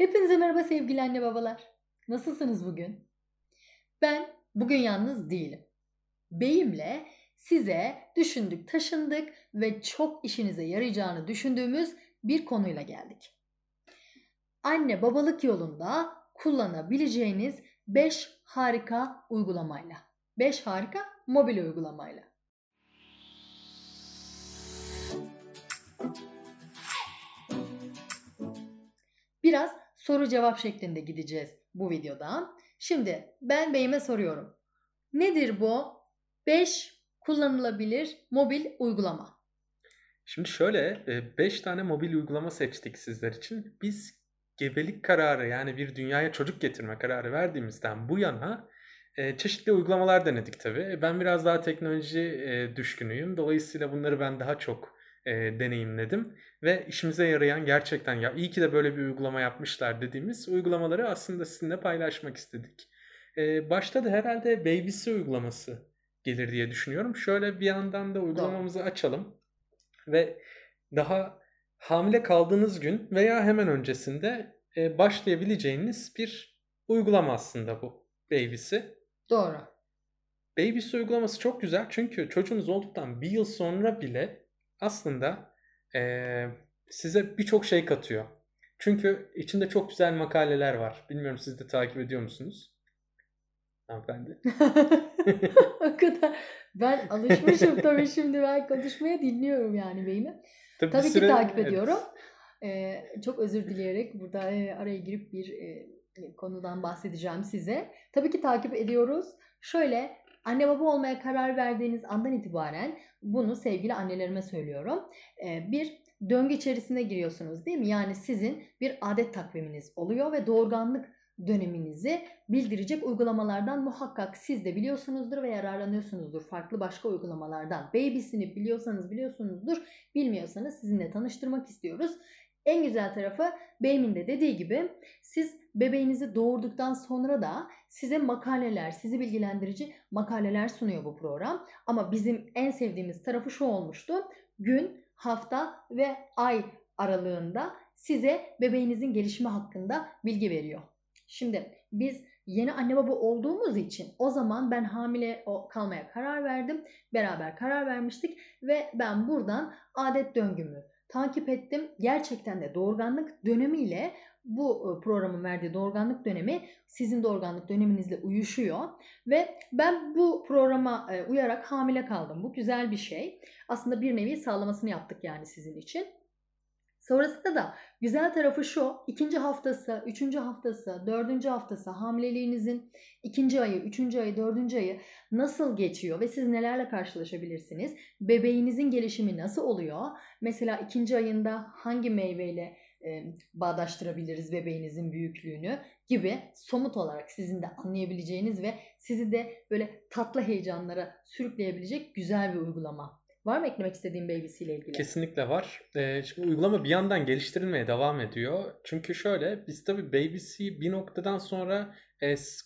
Hepinize merhaba sevgili anne babalar. Nasılsınız bugün? Ben bugün yalnız değilim. Beyimle size düşündük, taşındık ve çok işinize yarayacağını düşündüğümüz bir konuyla geldik. Anne babalık yolunda kullanabileceğiniz 5 harika uygulamayla. 5 harika mobil uygulamayla. Biraz soru cevap şeklinde gideceğiz bu videoda. Şimdi ben beyime soruyorum. Nedir bu 5 kullanılabilir mobil uygulama? Şimdi şöyle 5 tane mobil uygulama seçtik sizler için. Biz gebelik kararı yani bir dünyaya çocuk getirme kararı verdiğimizden bu yana e, çeşitli uygulamalar denedik tabii. Ben biraz daha teknoloji e, düşkünüyüm. Dolayısıyla bunları ben daha çok e, deneyimledim. Ve işimize yarayan gerçekten ya iyi ki de böyle bir uygulama yapmışlar dediğimiz uygulamaları aslında sizinle paylaşmak istedik. E, başta da herhalde Babys'i uygulaması gelir diye düşünüyorum. Şöyle bir yandan da uygulamamızı açalım. Ve daha hamile kaldığınız gün veya hemen öncesinde e, başlayabileceğiniz bir uygulama aslında bu Babys'i. Doğru. Babys uygulaması çok güzel çünkü çocuğunuz olduktan bir yıl sonra bile aslında e, size birçok şey katıyor. Çünkü içinde çok güzel makaleler var. Bilmiyorum siz de takip ediyor musunuz? Hanımefendi. o kadar. Ben alışmışım tabii şimdi ben konuşmaya dinliyorum yani beyimi. Tabii, tabii süre, ki takip evet. ediyorum. Ee, çok özür dileyerek burada araya girip bir e, konudan bahsedeceğim size. Tabii ki takip ediyoruz. Şöyle anne baba olmaya karar verdiğiniz andan itibaren bunu sevgili annelerime söylüyorum. Ee, bir döngü içerisine giriyorsunuz değil mi? Yani sizin bir adet takviminiz oluyor ve doğurganlık döneminizi bildirecek uygulamalardan muhakkak siz de biliyorsunuzdur ve yararlanıyorsunuzdur. Farklı başka uygulamalardan. Babys'ini biliyorsanız biliyorsunuzdur. Bilmiyorsanız sizinle tanıştırmak istiyoruz. En güzel tarafı Beymin de dediği gibi siz bebeğinizi doğurduktan sonra da size makaleler, sizi bilgilendirici makaleler sunuyor bu program. Ama bizim en sevdiğimiz tarafı şu olmuştu. Gün, hafta ve ay aralığında size bebeğinizin gelişimi hakkında bilgi veriyor. Şimdi biz yeni anne baba olduğumuz için o zaman ben hamile kalmaya karar verdim. Beraber karar vermiştik ve ben buradan adet döngümü takip ettim. Gerçekten de doğurganlık dönemiyle bu e, programın verdiği doğurganlık dönemi sizin doğurganlık döneminizle uyuşuyor ve ben bu programa e, uyarak hamile kaldım. Bu güzel bir şey. Aslında bir nevi sağlamasını yaptık yani sizin için. Sonrasında da güzel tarafı şu, ikinci haftası, üçüncü haftası, dördüncü haftası hamileliğinizin ikinci ayı, üçüncü ayı, dördüncü ayı nasıl geçiyor ve siz nelerle karşılaşabilirsiniz? Bebeğinizin gelişimi nasıl oluyor? Mesela ikinci ayında hangi meyveyle bağdaştırabiliriz bebeğinizin büyüklüğünü gibi somut olarak sizin de anlayabileceğiniz ve sizi de böyle tatlı heyecanlara sürükleyebilecek güzel bir uygulama. Var mı eklemek istediğin Babys ile ilgili? Kesinlikle var. Şimdi uygulama bir yandan geliştirilmeye devam ediyor. Çünkü şöyle biz tabii Babys'i bir noktadan sonra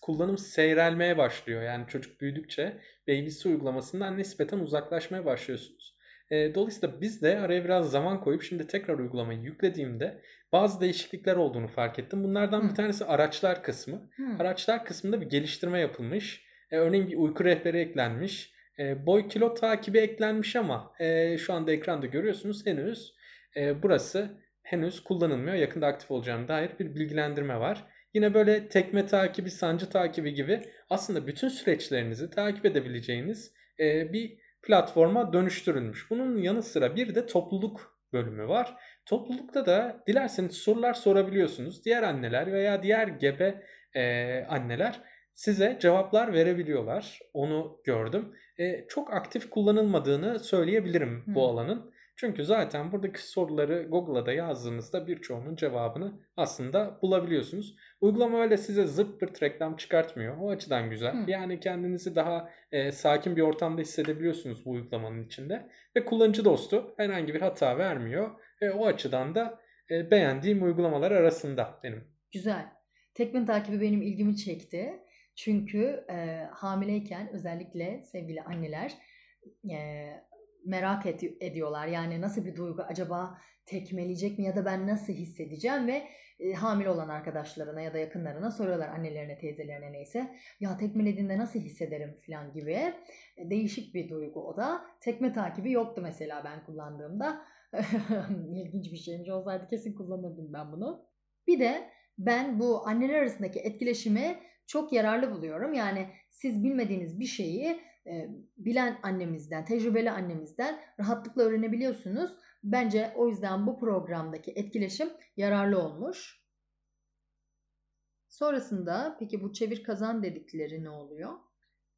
kullanım seyrelmeye başlıyor. Yani çocuk büyüdükçe Babys uygulamasından nispeten uzaklaşmaya başlıyorsunuz. E, dolayısıyla biz de araya biraz zaman koyup şimdi tekrar uygulamayı yüklediğimde bazı değişiklikler olduğunu fark ettim. Bunlardan Hı. bir tanesi araçlar kısmı. Hı. Araçlar kısmında bir geliştirme yapılmış. E, örneğin bir uyku rehberi eklenmiş e, boy kilo takibi eklenmiş ama e, şu anda ekranda görüyorsunuz henüz e, burası henüz kullanılmıyor. Yakında aktif olacağına dair bir bilgilendirme var. Yine böyle tekme takibi, sancı takibi gibi aslında bütün süreçlerinizi takip edebileceğiniz e, bir platforma dönüştürülmüş. Bunun yanı sıra bir de topluluk bölümü var. Toplulukta da dilerseniz sorular sorabiliyorsunuz. Diğer anneler veya diğer gebe e, anneler size cevaplar verebiliyorlar. Onu gördüm. E, çok aktif kullanılmadığını söyleyebilirim hmm. bu alanın. Çünkü zaten buradaki soruları Google'a da yazdığınızda birçoğunun cevabını aslında bulabiliyorsunuz. Uygulama öyle size zırt pırt reklam çıkartmıyor. O açıdan güzel. Hmm. Yani kendinizi daha e, sakin bir ortamda hissedebiliyorsunuz bu uygulamanın içinde. Ve kullanıcı dostu herhangi bir hata vermiyor. E, o açıdan da e, beğendiğim uygulamalar arasında benim. Güzel. Tekmin takibi benim ilgimi çekti. Çünkü e, hamileyken özellikle sevgili anneler e, merak ed- ediyorlar. Yani nasıl bir duygu acaba tekmeleyecek mi ya da ben nasıl hissedeceğim ve e, hamile olan arkadaşlarına ya da yakınlarına soruyorlar annelerine, teyzelerine neyse. Ya tekmelediğinde nasıl hissederim falan gibi. E, değişik bir duygu o da. Tekme takibi yoktu mesela ben kullandığımda. İlginç bir şeymiş olsaydı kesin kullanırdım ben bunu. Bir de ben bu anneler arasındaki etkileşimi çok yararlı buluyorum. Yani siz bilmediğiniz bir şeyi bilen annemizden, tecrübeli annemizden rahatlıkla öğrenebiliyorsunuz. Bence o yüzden bu programdaki etkileşim yararlı olmuş. Sonrasında peki bu çevir kazan dedikleri ne oluyor?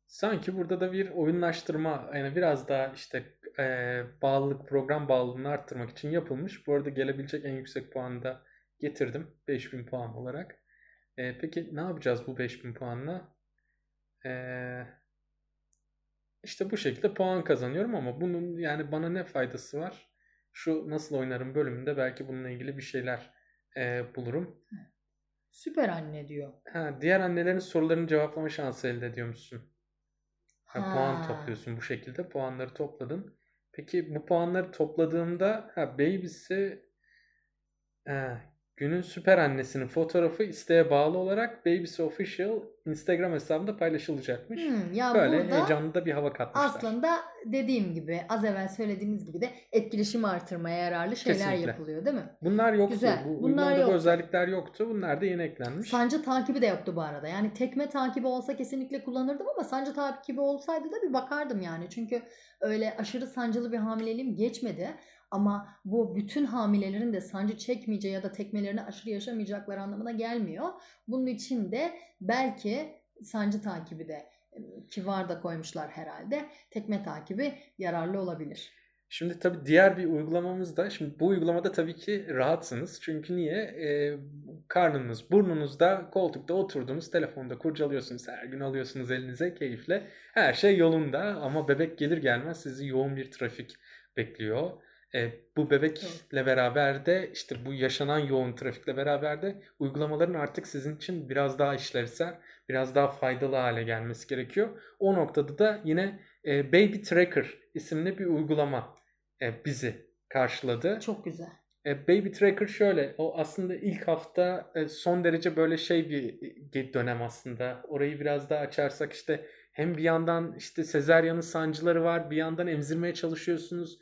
Sanki burada da bir oyunlaştırma yani biraz daha işte e, bağlılık program bağlılığını arttırmak için yapılmış. Bu arada gelebilecek en yüksek puanı da getirdim 5000 puan olarak. E, peki ne yapacağız bu 5000 puanla? E, işte bu şekilde puan kazanıyorum ama bunun yani bana ne faydası var? Şu nasıl oynarım bölümünde belki bununla ilgili bir şeyler e, bulurum. Süper anne diyor. Ha, diğer annelerin sorularını cevaplama şansı elde ediyormuşsun. Ha, ha. Puan topluyorsun bu şekilde. Puanları topladın. Peki bu puanları topladığımda ha, Baby'si ha, Günün süper annesinin fotoğrafı isteğe bağlı olarak Baby's Official Instagram hesabında paylaşılacakmış. Hmm, ya Böyle burada heyecanlı da bir hava katmışlar. Aslında dediğim gibi az evvel söylediğimiz gibi de etkileşim artırmaya yararlı şeyler Kesinlikle. yapılıyor değil mi? Bunlar yoktu. Güzel. Bu, Bunlar yoktu. bu özellikler yoktu. Bunlar da yeni eklenmiş. Sancı takibi de yoktu bu arada. Yani tekme takibi olsa kesinlikle kullanırdım ama sancı takibi olsaydı da bir bakardım yani. Çünkü öyle aşırı sancılı bir hamileliğim geçmedi. Ama bu bütün hamilelerin de sancı çekmeyeceği ya da tekmelerini aşırı yaşamayacakları anlamına gelmiyor. Bunun için de belki sancı takibi de ki da koymuşlar herhalde. Tekme takibi yararlı olabilir. Şimdi tabii diğer bir uygulamamız da, şimdi bu uygulamada tabii ki rahatsınız. Çünkü niye? Ee, karnınız, burnunuzda, koltukta oturdunuz, telefonda kurcalıyorsunuz, her gün alıyorsunuz elinize keyifle. Her şey yolunda ama bebek gelir gelmez sizi yoğun bir trafik bekliyor. E, bu bebekle beraber de işte bu yaşanan yoğun trafikle beraber de uygulamaların artık sizin için biraz daha işlevsel, biraz daha faydalı hale gelmesi gerekiyor. O noktada da yine e, Baby Tracker isimli bir uygulama e, bizi karşıladı. Çok güzel. E, Baby Tracker şöyle, o aslında ilk hafta e, son derece böyle şey bir dönem aslında. Orayı biraz daha açarsak işte hem bir yandan işte sezeryanın sancıları var, bir yandan emzirmeye çalışıyorsunuz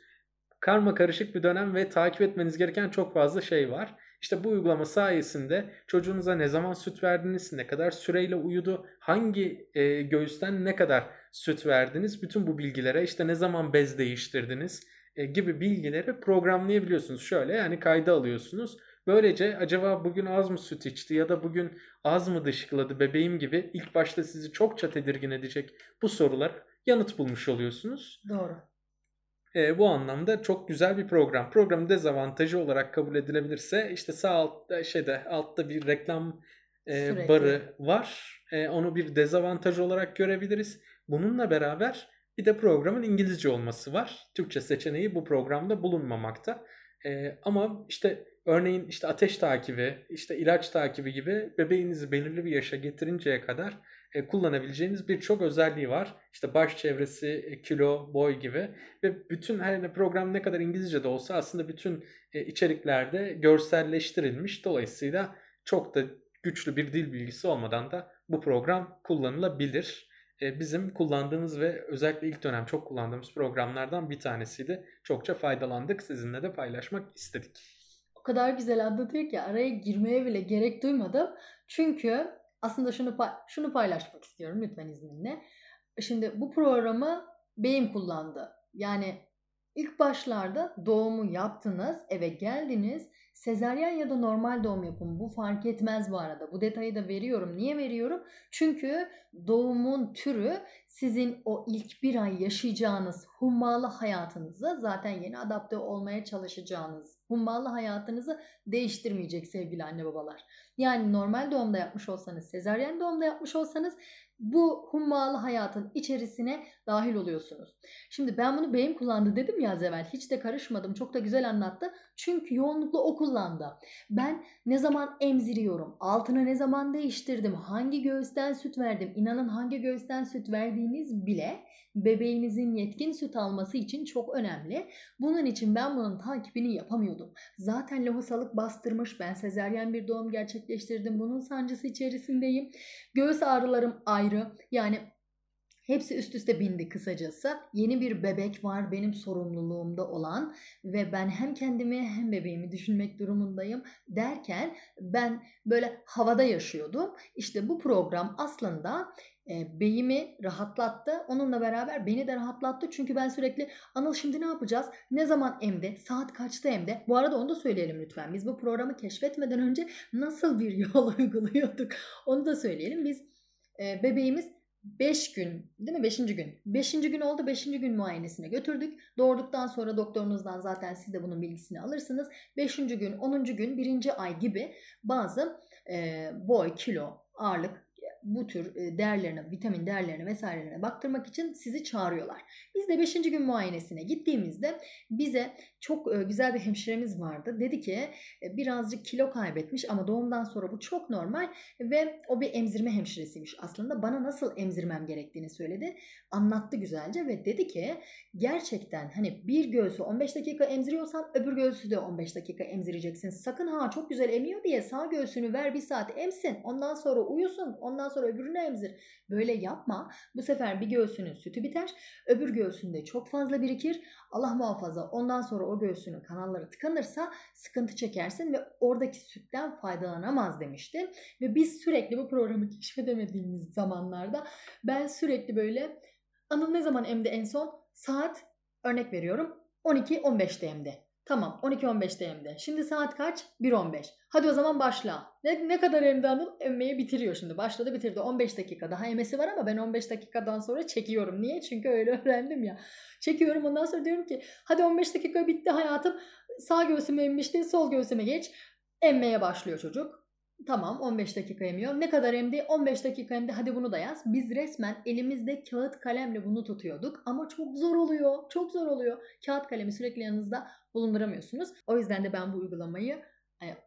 karma karışık bir dönem ve takip etmeniz gereken çok fazla şey var. İşte bu uygulama sayesinde çocuğunuza ne zaman süt verdiniz, ne kadar süreyle uyudu, hangi e, göğüsten ne kadar süt verdiniz, bütün bu bilgilere işte ne zaman bez değiştirdiniz e, gibi bilgileri programlayabiliyorsunuz. Şöyle yani kayda alıyorsunuz. Böylece acaba bugün az mı süt içti ya da bugün az mı dışkıladı bebeğim gibi ilk başta sizi çokça tedirgin edecek bu sorular yanıt bulmuş oluyorsunuz. Doğru. E, bu anlamda çok güzel bir program. Programın dezavantajı olarak kabul edilebilirse işte sağ altta şeyde altta bir reklam e, barı var. E, onu bir dezavantaj olarak görebiliriz. Bununla beraber bir de programın İngilizce olması var. Türkçe seçeneği bu programda bulunmamakta. E, ama işte örneğin işte ateş takibi, işte ilaç takibi gibi bebeğinizi belirli bir yaşa getirinceye kadar kullanabileceğiniz birçok özelliği var. İşte baş çevresi, e, kilo, boy gibi ve bütün ne program ne kadar İngilizce de olsa aslında bütün e, içeriklerde görselleştirilmiş. Dolayısıyla çok da güçlü bir dil bilgisi olmadan da bu program kullanılabilir. Bizim kullandığımız ve özellikle ilk dönem çok kullandığımız programlardan bir tanesiydi. Çokça faydalandık. Sizinle de paylaşmak istedik. O kadar güzel anlatıyor ki araya girmeye bile gerek duymadım. Çünkü aslında şunu şunu paylaşmak istiyorum lütfen izninle. Şimdi bu programı beyim kullandı. Yani ilk başlarda doğumu yaptınız, eve geldiniz. Sezaryen ya da normal doğum yapın. Bu fark etmez bu arada. Bu detayı da veriyorum. Niye veriyorum? Çünkü doğumun türü sizin o ilk bir ay yaşayacağınız hummalı hayatınızı zaten yeni adapte olmaya çalışacağınız hummalı hayatınızı değiştirmeyecek sevgili anne babalar. Yani normal doğumda yapmış olsanız, sezaryen doğumda yapmış olsanız bu hummalı hayatın içerisine dahil oluyorsunuz. Şimdi ben bunu beyim kullandı dedim ya az evvel. Hiç de karışmadım. Çok da güzel anlattı. Çünkü yoğunlukla o kullandı. Ben ne zaman emziriyorum, altını ne zaman değiştirdim, hangi göğüsten süt verdim, inanın hangi göğüsten süt verdiğim vermemeniz bile bebeğinizin yetkin süt alması için çok önemli. Bunun için ben bunun takibini yapamıyordum. Zaten lohusalık bastırmış. Ben sezeryen bir doğum gerçekleştirdim. Bunun sancısı içerisindeyim. Göğüs ağrılarım ayrı. Yani Hepsi üst üste bindi kısacası. Yeni bir bebek var benim sorumluluğumda olan ve ben hem kendimi hem bebeğimi düşünmek durumundayım derken ben böyle havada yaşıyordum. İşte bu program aslında e, beyimi rahatlattı. Onunla beraber beni de rahatlattı. Çünkü ben sürekli Anıl şimdi ne yapacağız? Ne zaman emde? Saat kaçta emde? Bu arada onu da söyleyelim lütfen. Biz bu programı keşfetmeden önce nasıl bir yol uyguluyorduk? Onu da söyleyelim. Biz e, bebeğimiz 5 gün değil mi? 5. gün. 5. gün oldu. 5. gün muayenesine götürdük. Doğurduktan sonra doktorunuzdan zaten siz de bunun bilgisini alırsınız. 5. gün, 10. gün, 1. ay gibi bazı e, boy, kilo, ağırlık bu tür e, değerlerine, vitamin değerlerine vesairelerine baktırmak için sizi çağırıyorlar. Biz de 5. gün muayenesine gittiğimizde bize çok e, güzel bir hemşiremiz vardı. Dedi ki e, birazcık kilo kaybetmiş ama doğumdan sonra bu çok normal ve o bir emzirme hemşiresiymiş aslında. Bana nasıl emzirmem gerektiğini söyledi. Anlattı güzelce ve dedi ki gerçekten hani bir göğsü 15 dakika emziriyorsan öbür göğsü de 15 dakika emzireceksin. Sakın ha çok güzel emiyor diye sağ göğsünü ver bir saat emsin. Ondan sonra uyusun. Ondan sonra öbürünü emzir. Böyle yapma. Bu sefer bir göğsünün sütü biter. Öbür göğsünde çok fazla birikir. Allah muhafaza ondan sonra o göğsünün kanalları tıkanırsa sıkıntı çekersin ve oradaki sütten faydalanamaz demişti. Ve biz sürekli bu programı keşfedemediğimiz zamanlarda ben sürekli böyle Anıl ne zaman emdi en son? Saat örnek veriyorum 12-15'te emdi. Tamam 12-15'te emdi. Şimdi saat kaç? 1.15. Hadi o zaman başla. Ne, ne kadar emdi Anıl? Emmeyi bitiriyor şimdi. Başladı bitirdi. 15 dakika daha emesi var ama ben 15 dakikadan sonra çekiyorum. Niye? Çünkü öyle öğrendim ya. Çekiyorum ondan sonra diyorum ki hadi 15 dakika bitti hayatım. Sağ göğsüme emmişti sol göğsüme geç. Emmeye başlıyor çocuk. Tamam 15 dakika emiyor. Ne kadar emdi? 15 dakika emdi. Hadi bunu da yaz. Biz resmen elimizde kağıt kalemle bunu tutuyorduk. Ama çok zor oluyor. Çok zor oluyor. Kağıt kalemi sürekli yanınızda bulunduramıyorsunuz. O yüzden de ben bu uygulamayı e,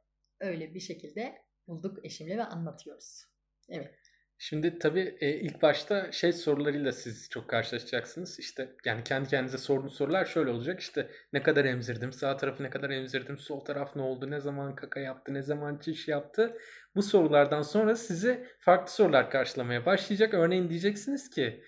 öyle bir şekilde bulduk eşimle ve anlatıyoruz. Evet. Şimdi tabii e, ilk başta şey sorularıyla siz çok karşılaşacaksınız. İşte yani kendi kendinize sorduğunuz sorular şöyle olacak. İşte ne kadar emzirdim, sağ tarafı ne kadar emzirdim, sol taraf ne oldu, ne zaman kaka yaptı, ne zaman çiş yaptı. Bu sorulardan sonra sizi farklı sorular karşılamaya başlayacak. Örneğin diyeceksiniz ki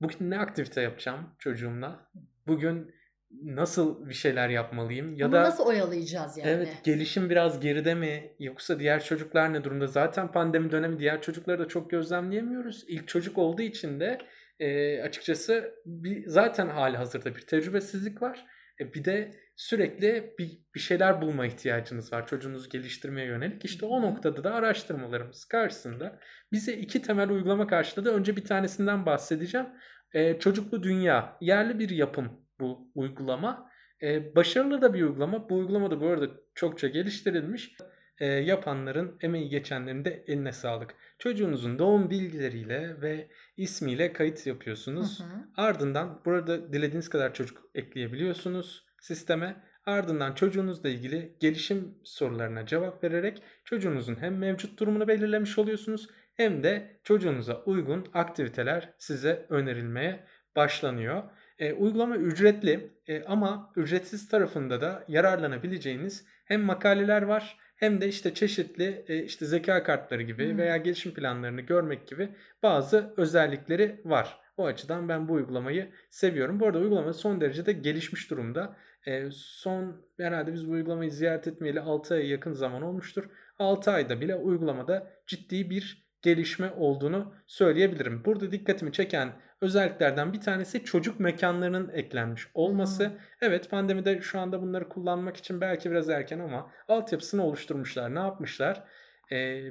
bugün ne aktivite yapacağım çocuğumla? Bugün nasıl bir şeyler yapmalıyım ya Ama da nasıl oyalayacağız yani? Evet, gelişim biraz geride mi yoksa diğer çocuklar ne durumda? Zaten pandemi dönemi diğer çocukları da çok gözlemleyemiyoruz. İlk çocuk olduğu için de e, açıkçası bir zaten hali hazırda bir tecrübesizlik var. E, bir de sürekli bir, bir şeyler bulma ihtiyacınız var çocuğunuzu geliştirmeye yönelik. İşte o noktada da araştırmalarımız karşısında bize iki temel uygulama karşıladı. Önce bir tanesinden bahsedeceğim. E, çocuklu dünya, yerli bir yapım bu uygulama. E, başarılı da bir uygulama. Bu uygulama da bu arada çokça geliştirilmiş. E, yapanların, emeği geçenlerin de eline sağlık. Çocuğunuzun doğum bilgileriyle ve ismiyle kayıt yapıyorsunuz. Hı hı. Ardından burada dilediğiniz kadar çocuk ekleyebiliyorsunuz sisteme. Ardından çocuğunuzla ilgili gelişim sorularına cevap vererek çocuğunuzun hem mevcut durumunu belirlemiş oluyorsunuz hem de çocuğunuza uygun aktiviteler size önerilmeye başlanıyor. E, uygulama ücretli e, ama ücretsiz tarafında da yararlanabileceğiniz hem makaleler var hem de işte çeşitli e, işte zeka kartları gibi hmm. veya gelişim planlarını görmek gibi bazı özellikleri var. O açıdan ben bu uygulamayı seviyorum. Bu arada uygulama son derece de gelişmiş durumda. E, son herhalde biz bu uygulamayı ziyaret etmeyeli 6 aya yakın zaman olmuştur. 6 ayda bile uygulamada ciddi bir gelişme olduğunu söyleyebilirim. Burada dikkatimi çeken özelliklerden bir tanesi çocuk mekanlarının eklenmiş olması. Hmm. Evet pandemide şu anda bunları kullanmak için belki biraz erken ama altyapısını oluşturmuşlar. Ne yapmışlar? Ee,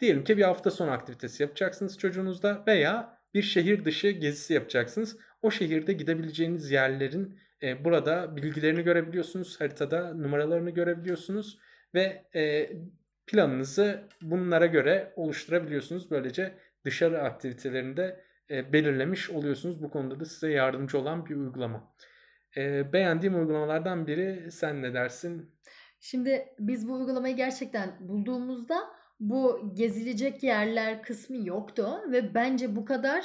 diyelim ki bir hafta sonu aktivitesi yapacaksınız çocuğunuzda veya bir şehir dışı gezisi yapacaksınız. O şehirde gidebileceğiniz yerlerin e, burada bilgilerini görebiliyorsunuz. Haritada numaralarını görebiliyorsunuz ve e, planınızı bunlara göre oluşturabiliyorsunuz. Böylece dışarı aktivitelerinde e, belirlemiş oluyorsunuz. Bu konuda da size yardımcı olan bir uygulama. E, beğendiğim uygulamalardan biri sen ne dersin? Şimdi biz bu uygulamayı gerçekten bulduğumuzda bu gezilecek yerler kısmı yoktu ve bence bu kadar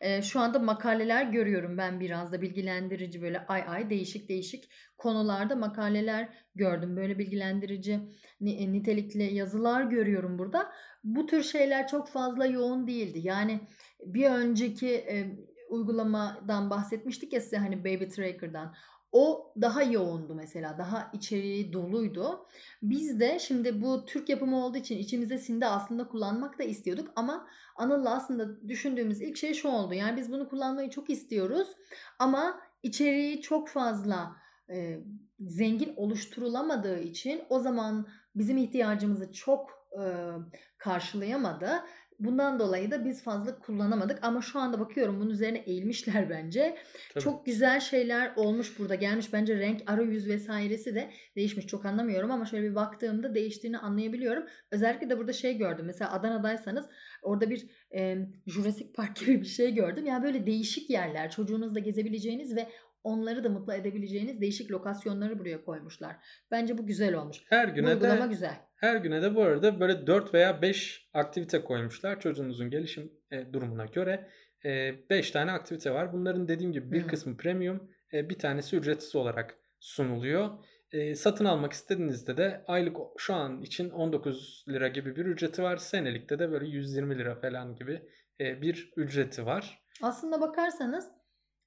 e, şu anda makaleler görüyorum ben biraz da bilgilendirici böyle ay ay değişik değişik konularda makaleler gördüm. Böyle bilgilendirici nitelikli yazılar görüyorum burada. Bu tür şeyler çok fazla yoğun değildi. Yani bir önceki e, uygulamadan bahsetmiştik ya size hani Baby Tracker'dan. O daha yoğundu mesela. Daha içeriği doluydu. Biz de şimdi bu Türk yapımı olduğu için içimize sinde aslında kullanmak da istiyorduk ama Anıl'la aslında düşündüğümüz ilk şey şu oldu. Yani biz bunu kullanmayı çok istiyoruz ama içeriği çok fazla e, zengin oluşturulamadığı için o zaman bizim ihtiyacımızı çok e, karşılayamadı. Bundan dolayı da biz fazla kullanamadık ama şu anda bakıyorum bunun üzerine eğilmişler bence. Tabii. Çok güzel şeyler olmuş burada gelmiş. Bence renk, arayüz vesairesi de değişmiş. Çok anlamıyorum ama şöyle bir baktığımda değiştiğini anlayabiliyorum. Özellikle de burada şey gördüm. Mesela Adana'daysanız orada bir e, Jurassic Park gibi bir şey gördüm. Yani böyle değişik yerler çocuğunuzla gezebileceğiniz ve onları da mutlu edebileceğiniz değişik lokasyonları buraya koymuşlar. Bence bu güzel olmuş. Her güne bu uygulama de, güzel. Her güne de bu arada böyle 4 veya 5 aktivite koymuşlar çocuğunuzun gelişim e, durumuna göre. 5 e, tane aktivite var. Bunların dediğim gibi bir hmm. kısmı premium, e, bir tanesi ücretsiz olarak sunuluyor. E, satın almak istediğinizde de aylık şu an için 19 lira gibi bir ücreti var. Senelikte de böyle 120 lira falan gibi e, bir ücreti var. Aslında bakarsanız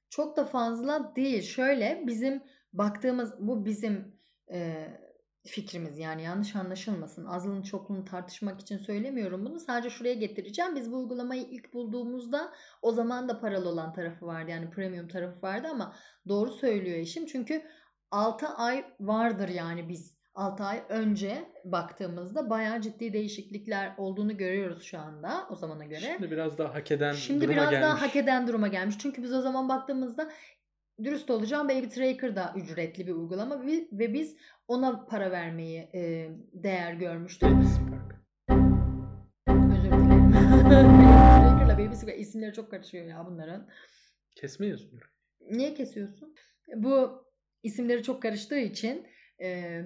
çok da fazla değil. Şöyle bizim baktığımız bu bizim e, fikrimiz yani yanlış anlaşılmasın. Azlığın çokluğunu tartışmak için söylemiyorum bunu. Sadece şuraya getireceğim. Biz bu uygulamayı ilk bulduğumuzda o zaman da paralı olan tarafı vardı. Yani premium tarafı vardı ama doğru söylüyor eşim. Çünkü 6 ay vardır yani biz 6 ay önce baktığımızda bayağı ciddi değişiklikler olduğunu görüyoruz şu anda o zamana göre. Şimdi biraz daha hak eden Şimdi duruma biraz gelmiş. daha hak eden duruma gelmiş. Çünkü biz o zaman baktığımızda dürüst olacağım Baby Tracker da ücretli bir uygulama ve biz ona para vermeyi e, değer görmüştük. Özür dilerim. Baby Tracker'la Baby Tracker isimleri çok karışıyor ya bunların. Kesmiyorsun. Niye kesiyorsun? Bu isimleri çok karıştığı için e,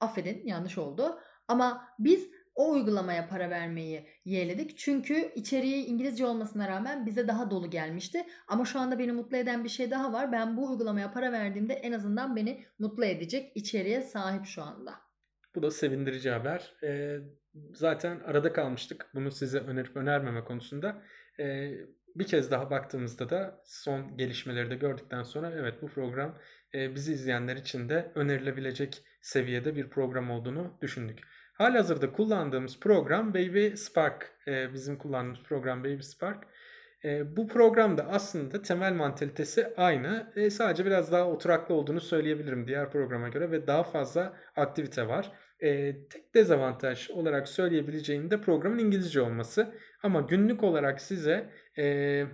affedin yanlış oldu. Ama biz o uygulamaya para vermeyi yeğledik. Çünkü içeriği İngilizce olmasına rağmen bize daha dolu gelmişti. Ama şu anda beni mutlu eden bir şey daha var. Ben bu uygulamaya para verdiğimde en azından beni mutlu edecek içeriğe sahip şu anda. Bu da sevindirici haber. Ee, zaten arada kalmıştık bunu size önerip önermeme konusunda. Ee, bir kez daha baktığımızda da son gelişmeleri de gördükten sonra evet bu program e, bizi izleyenler için de önerilebilecek seviyede bir program olduğunu düşündük. Halihazırda kullandığımız program Baby Spark. E, bizim kullandığımız program Baby Spark. E, bu programda aslında temel mantalitesi aynı. E, sadece biraz daha oturaklı olduğunu söyleyebilirim diğer programa göre ve daha fazla aktivite var. E, tek dezavantaj olarak söyleyebileceğim de programın İngilizce olması. Ama günlük olarak size e,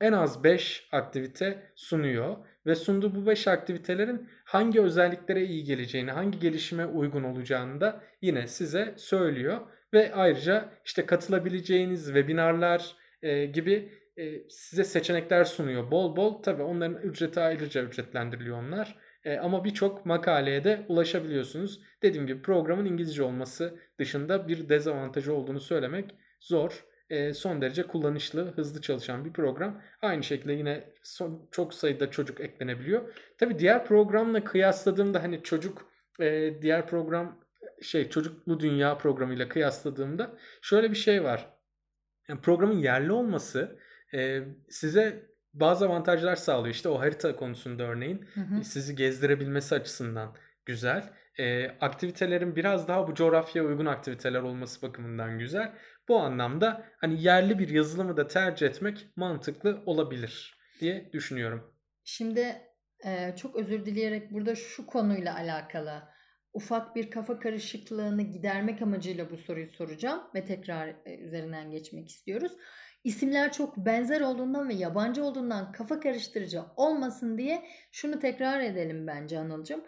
en az 5 aktivite sunuyor ve sunduğu bu 5 aktivitelerin hangi özelliklere iyi geleceğini, hangi gelişime uygun olacağını da yine size söylüyor ve ayrıca işte katılabileceğiniz webinarlar e, gibi e, size seçenekler sunuyor bol bol. Tabi onların ücreti ayrıca ücretlendiriliyor onlar. E, ama birçok makaleye de ulaşabiliyorsunuz. Dediğim gibi programın İngilizce olması dışında bir dezavantajı olduğunu söylemek zor son derece kullanışlı, hızlı çalışan bir program. Aynı şekilde yine son, çok sayıda çocuk eklenebiliyor. Tabi diğer programla kıyasladığımda hani çocuk e, diğer program şey çocuklu dünya programıyla kıyasladığımda şöyle bir şey var. Yani programın yerli olması e, size bazı avantajlar sağlıyor. İşte o harita konusunda örneğin hı hı. sizi gezdirebilmesi açısından güzel. E, aktivitelerin biraz daha bu coğrafyaya uygun aktiviteler olması bakımından güzel. Bu anlamda hani yerli bir yazılımı da tercih etmek mantıklı olabilir diye düşünüyorum. Şimdi e, çok özür dileyerek burada şu konuyla alakalı ufak bir kafa karışıklığını gidermek amacıyla bu soruyu soracağım ve tekrar e, üzerinden geçmek istiyoruz. İsimler çok benzer olduğundan ve yabancı olduğundan kafa karıştırıcı olmasın diye şunu tekrar edelim bence Anılcım.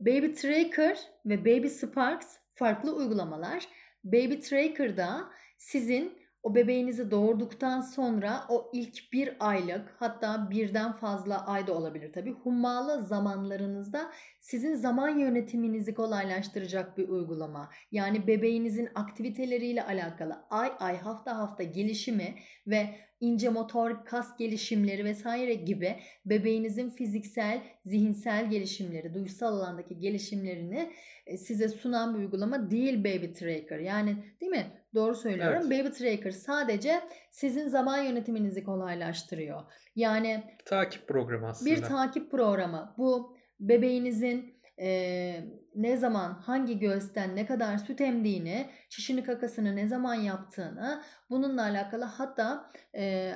Baby Tracker ve Baby Sparks farklı uygulamalar. Baby Tracker'da sizin o bebeğinizi doğurduktan sonra o ilk bir aylık hatta birden fazla ayda olabilir tabi hummalı zamanlarınızda sizin zaman yönetiminizi kolaylaştıracak bir uygulama. Yani bebeğinizin aktiviteleriyle alakalı ay ay hafta hafta gelişimi ve ince motor kas gelişimleri vesaire gibi bebeğinizin fiziksel, zihinsel gelişimleri, duysal alandaki gelişimlerini e, size sunan bir uygulama değil Baby Tracker. Yani değil mi? Doğru söylüyorum. Evet. Baby Tracker sadece sizin zaman yönetiminizi kolaylaştırıyor. Yani takip programı aslında. Bir takip programı. Bu bebeğinizin e, ne zaman hangi göğüsten ne kadar süt emdiğini, şişini kakasını ne zaman yaptığını bununla alakalı hatta e,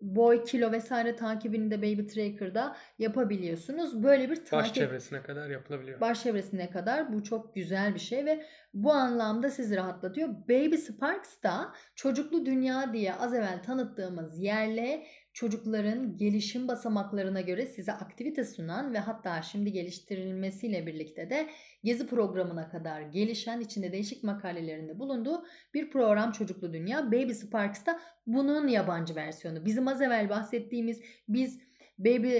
boy, kilo vesaire takibini de Baby Tracker'da yapabiliyorsunuz. Böyle bir takip. Baş çevresine kadar yapılabiliyor. Baş çevresine kadar bu çok güzel bir şey ve bu anlamda sizi rahatlatıyor. Baby Sparks da çocuklu dünya diye az evvel tanıttığımız yerle çocukların gelişim basamaklarına göre size aktivite sunan ve hatta şimdi geliştirilmesiyle birlikte de gezi programına kadar gelişen içinde değişik makalelerinde bulunduğu bir program Çocuklu Dünya. Baby Sparks da bunun yabancı versiyonu. Bizim az evvel bahsettiğimiz biz Baby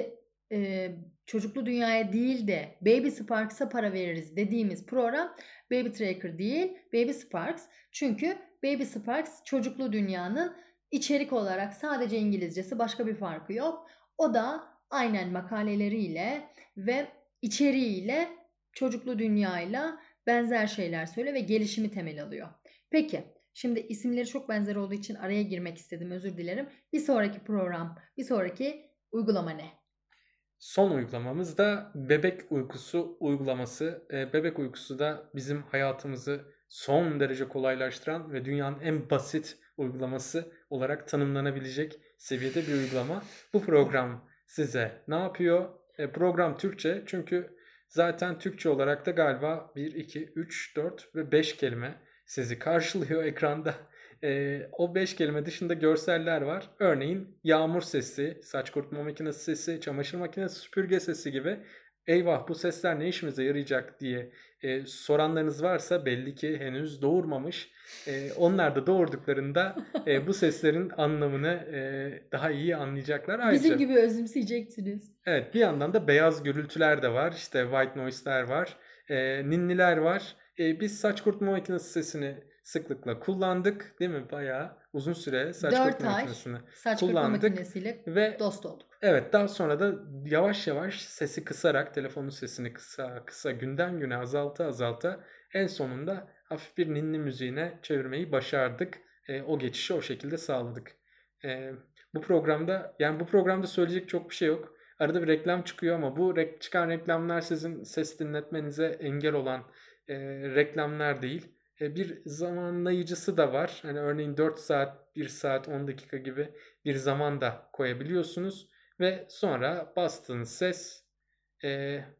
e, Çocuklu Dünya'ya değil de Baby Sparks'a para veririz dediğimiz program Baby Tracker değil Baby Sparks. Çünkü Baby Sparks çocuklu dünyanın İçerik olarak sadece İngilizcesi başka bir farkı yok. O da aynen makaleleriyle ve içeriğiyle çocuklu dünyayla benzer şeyler söyle ve gelişimi temel alıyor. Peki şimdi isimleri çok benzer olduğu için araya girmek istedim özür dilerim. Bir sonraki program, bir sonraki uygulama ne? Son uygulamamız da bebek uykusu uygulaması. E, bebek uykusu da bizim hayatımızı son derece kolaylaştıran ve dünyanın en basit uygulaması olarak tanımlanabilecek seviyede bir uygulama. Bu program size ne yapıyor? E, program Türkçe çünkü zaten Türkçe olarak da galiba 1, 2, 3, 4 ve 5 kelime sizi karşılıyor ekranda. E, o 5 kelime dışında görseller var. Örneğin yağmur sesi, saç kurutma makinesi sesi, çamaşır makinesi, süpürge sesi gibi eyvah bu sesler ne işimize yarayacak diye e, soranlarınız varsa belli ki henüz doğurmamış. E, onlar da doğurduklarında e, bu seslerin anlamını e, daha iyi anlayacaklar. Ayrıca, Bizim gibi özümseyeceksiniz. Evet bir yandan da beyaz gürültüler de var. İşte white noise'ler var. E, ninniler var. E, biz saç kurutma makinesi sesini sıklıkla kullandık değil mi? Bayağı uzun süre saç kurutma makinesini saç kullandık. makinesiyle ve dost olduk. Evet daha sonra da yavaş yavaş sesi kısarak telefonun sesini kısa kısa günden güne azalta azalta en sonunda hafif bir ninni müziğine çevirmeyi başardık. E, o geçişi o şekilde sağladık. E, bu programda yani bu programda söyleyecek çok bir şey yok. Arada bir reklam çıkıyor ama bu rek, çıkan reklamlar sizin ses dinletmenize engel olan e, reklamlar değil. E, bir zamanlayıcısı da var. Hani örneğin 4 saat, 1 saat, 10 dakika gibi bir zaman da koyabiliyorsunuz. Ve sonra bastığınız ses e,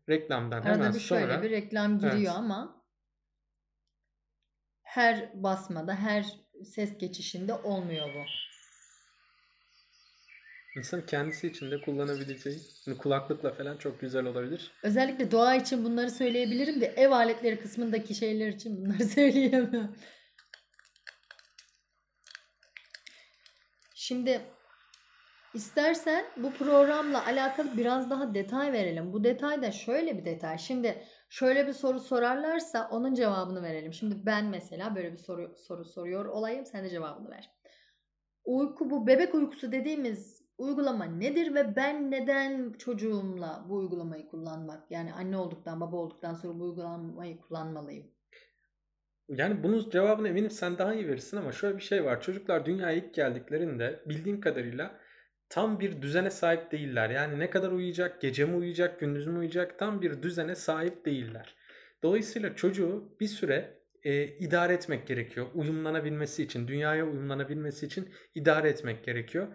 reklamdan Arada hemen bir sonra... şöyle bir reklam giriyor evet. ama her basmada, her ses geçişinde olmuyor bu. İnsan kendisi için de kullanabileceği hani kulaklıkla falan çok güzel olabilir. Özellikle doğa için bunları söyleyebilirim de ev aletleri kısmındaki şeyler için bunları söyleyemem. Şimdi İstersen bu programla alakalı biraz daha detay verelim. Bu detay da şöyle bir detay. Şimdi şöyle bir soru sorarlarsa onun cevabını verelim. Şimdi ben mesela böyle bir soru, soru soruyor olayım. Sen de cevabını ver. Uyku bu bebek uykusu dediğimiz uygulama nedir ve ben neden çocuğumla bu uygulamayı kullanmak yani anne olduktan baba olduktan sonra bu uygulamayı kullanmalıyım? Yani bunun cevabını eminim sen daha iyi verirsin ama şöyle bir şey var. Çocuklar dünyaya ilk geldiklerinde bildiğim kadarıyla tam bir düzene sahip değiller. Yani ne kadar uyuyacak, gece mi uyuyacak, gündüz mü uyuyacak tam bir düzene sahip değiller. Dolayısıyla çocuğu bir süre e, idare etmek gerekiyor. Uyumlanabilmesi için, dünyaya uyumlanabilmesi için idare etmek gerekiyor.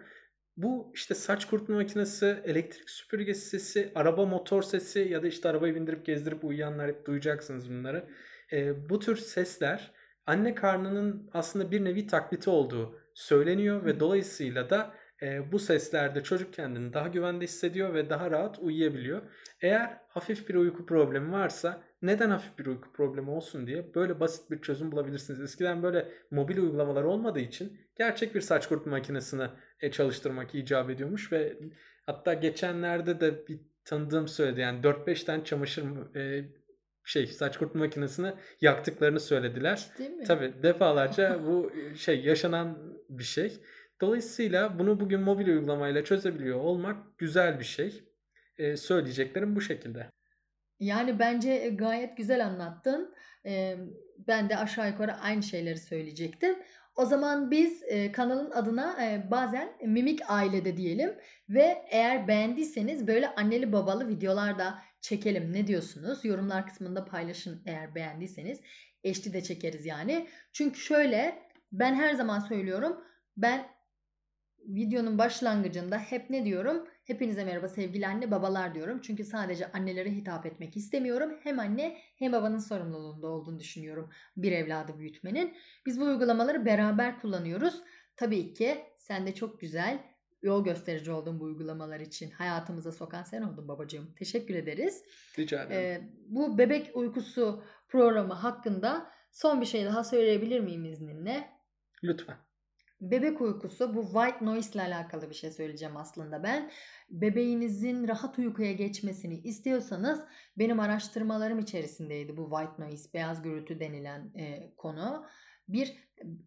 Bu işte saç kurutma makinesi, elektrik süpürgesi sesi, araba motor sesi ya da işte arabayı bindirip gezdirip uyuyanlar hep duyacaksınız bunları. E, bu tür sesler anne karnının aslında bir nevi takliti olduğu söyleniyor ve dolayısıyla da e, bu seslerde çocuk kendini daha güvende hissediyor ve daha rahat uyuyabiliyor. Eğer hafif bir uyku problemi varsa neden hafif bir uyku problemi olsun diye böyle basit bir çözüm bulabilirsiniz. Eskiden böyle mobil uygulamalar olmadığı için gerçek bir saç kurutma makinesini e, çalıştırmak icap ediyormuş ve hatta geçenlerde de bir tanıdığım söyledi yani 4-5 tane çamaşır e, şey saç kurutma makinesini yaktıklarını söylediler. Değil mi? Tabii defalarca bu şey yaşanan bir şey. Dolayısıyla bunu bugün mobil uygulamayla çözebiliyor olmak güzel bir şey. Ee, söyleyeceklerim bu şekilde. Yani bence gayet güzel anlattın. Ben de aşağı yukarı aynı şeyleri söyleyecektim. O zaman biz e, kanalın adına e, bazen Mimik Aile'de diyelim ve eğer beğendiyseniz böyle anneli babalı videolar da çekelim. Ne diyorsunuz? Yorumlar kısmında paylaşın eğer beğendiyseniz. Eşli de çekeriz yani. Çünkü şöyle ben her zaman söylüyorum. Ben videonun başlangıcında hep ne diyorum? Hepinize merhaba sevgili anne babalar diyorum. Çünkü sadece annelere hitap etmek istemiyorum. Hem anne hem babanın sorumluluğunda olduğunu düşünüyorum bir evladı büyütmenin. Biz bu uygulamaları beraber kullanıyoruz. Tabii ki sen de çok güzel yol gösterici oldun bu uygulamalar için. Hayatımıza sokan sen oldun babacığım. Teşekkür ederiz. Rica ederim. Ee, bu bebek uykusu programı hakkında son bir şey daha söyleyebilir miyim izninle? Lütfen. Bebek uykusu bu white noise ile alakalı bir şey söyleyeceğim aslında ben. Bebeğinizin rahat uykuya geçmesini istiyorsanız benim araştırmalarım içerisindeydi bu white noise, beyaz gürültü denilen e, konu. Bir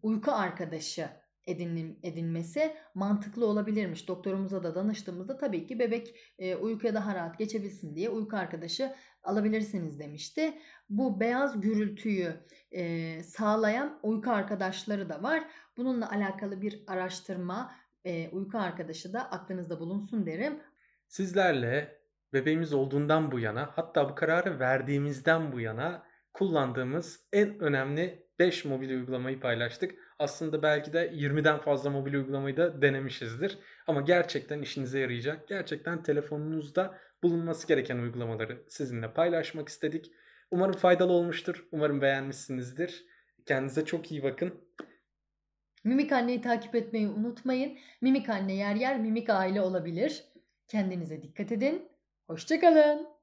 uyku arkadaşı edinin, edinmesi mantıklı olabilirmiş. Doktorumuza da danıştığımızda tabii ki bebek e, uykuya daha rahat geçebilsin diye uyku arkadaşı alabilirsiniz demişti. Bu beyaz gürültüyü e, sağlayan uyku arkadaşları da var. Bununla alakalı bir araştırma e, uyku arkadaşı da aklınızda bulunsun derim. Sizlerle bebeğimiz olduğundan bu yana hatta bu kararı verdiğimizden bu yana kullandığımız en önemli 5 mobil uygulamayı paylaştık. Aslında belki de 20'den fazla mobil uygulamayı da denemişizdir. Ama gerçekten işinize yarayacak, gerçekten telefonunuzda bulunması gereken uygulamaları sizinle paylaşmak istedik. Umarım faydalı olmuştur. Umarım beğenmişsinizdir. Kendinize çok iyi bakın. Mimik Anne'yi takip etmeyi unutmayın. Mimik Anne yer yer Mimik Aile olabilir. Kendinize dikkat edin. Hoşçakalın.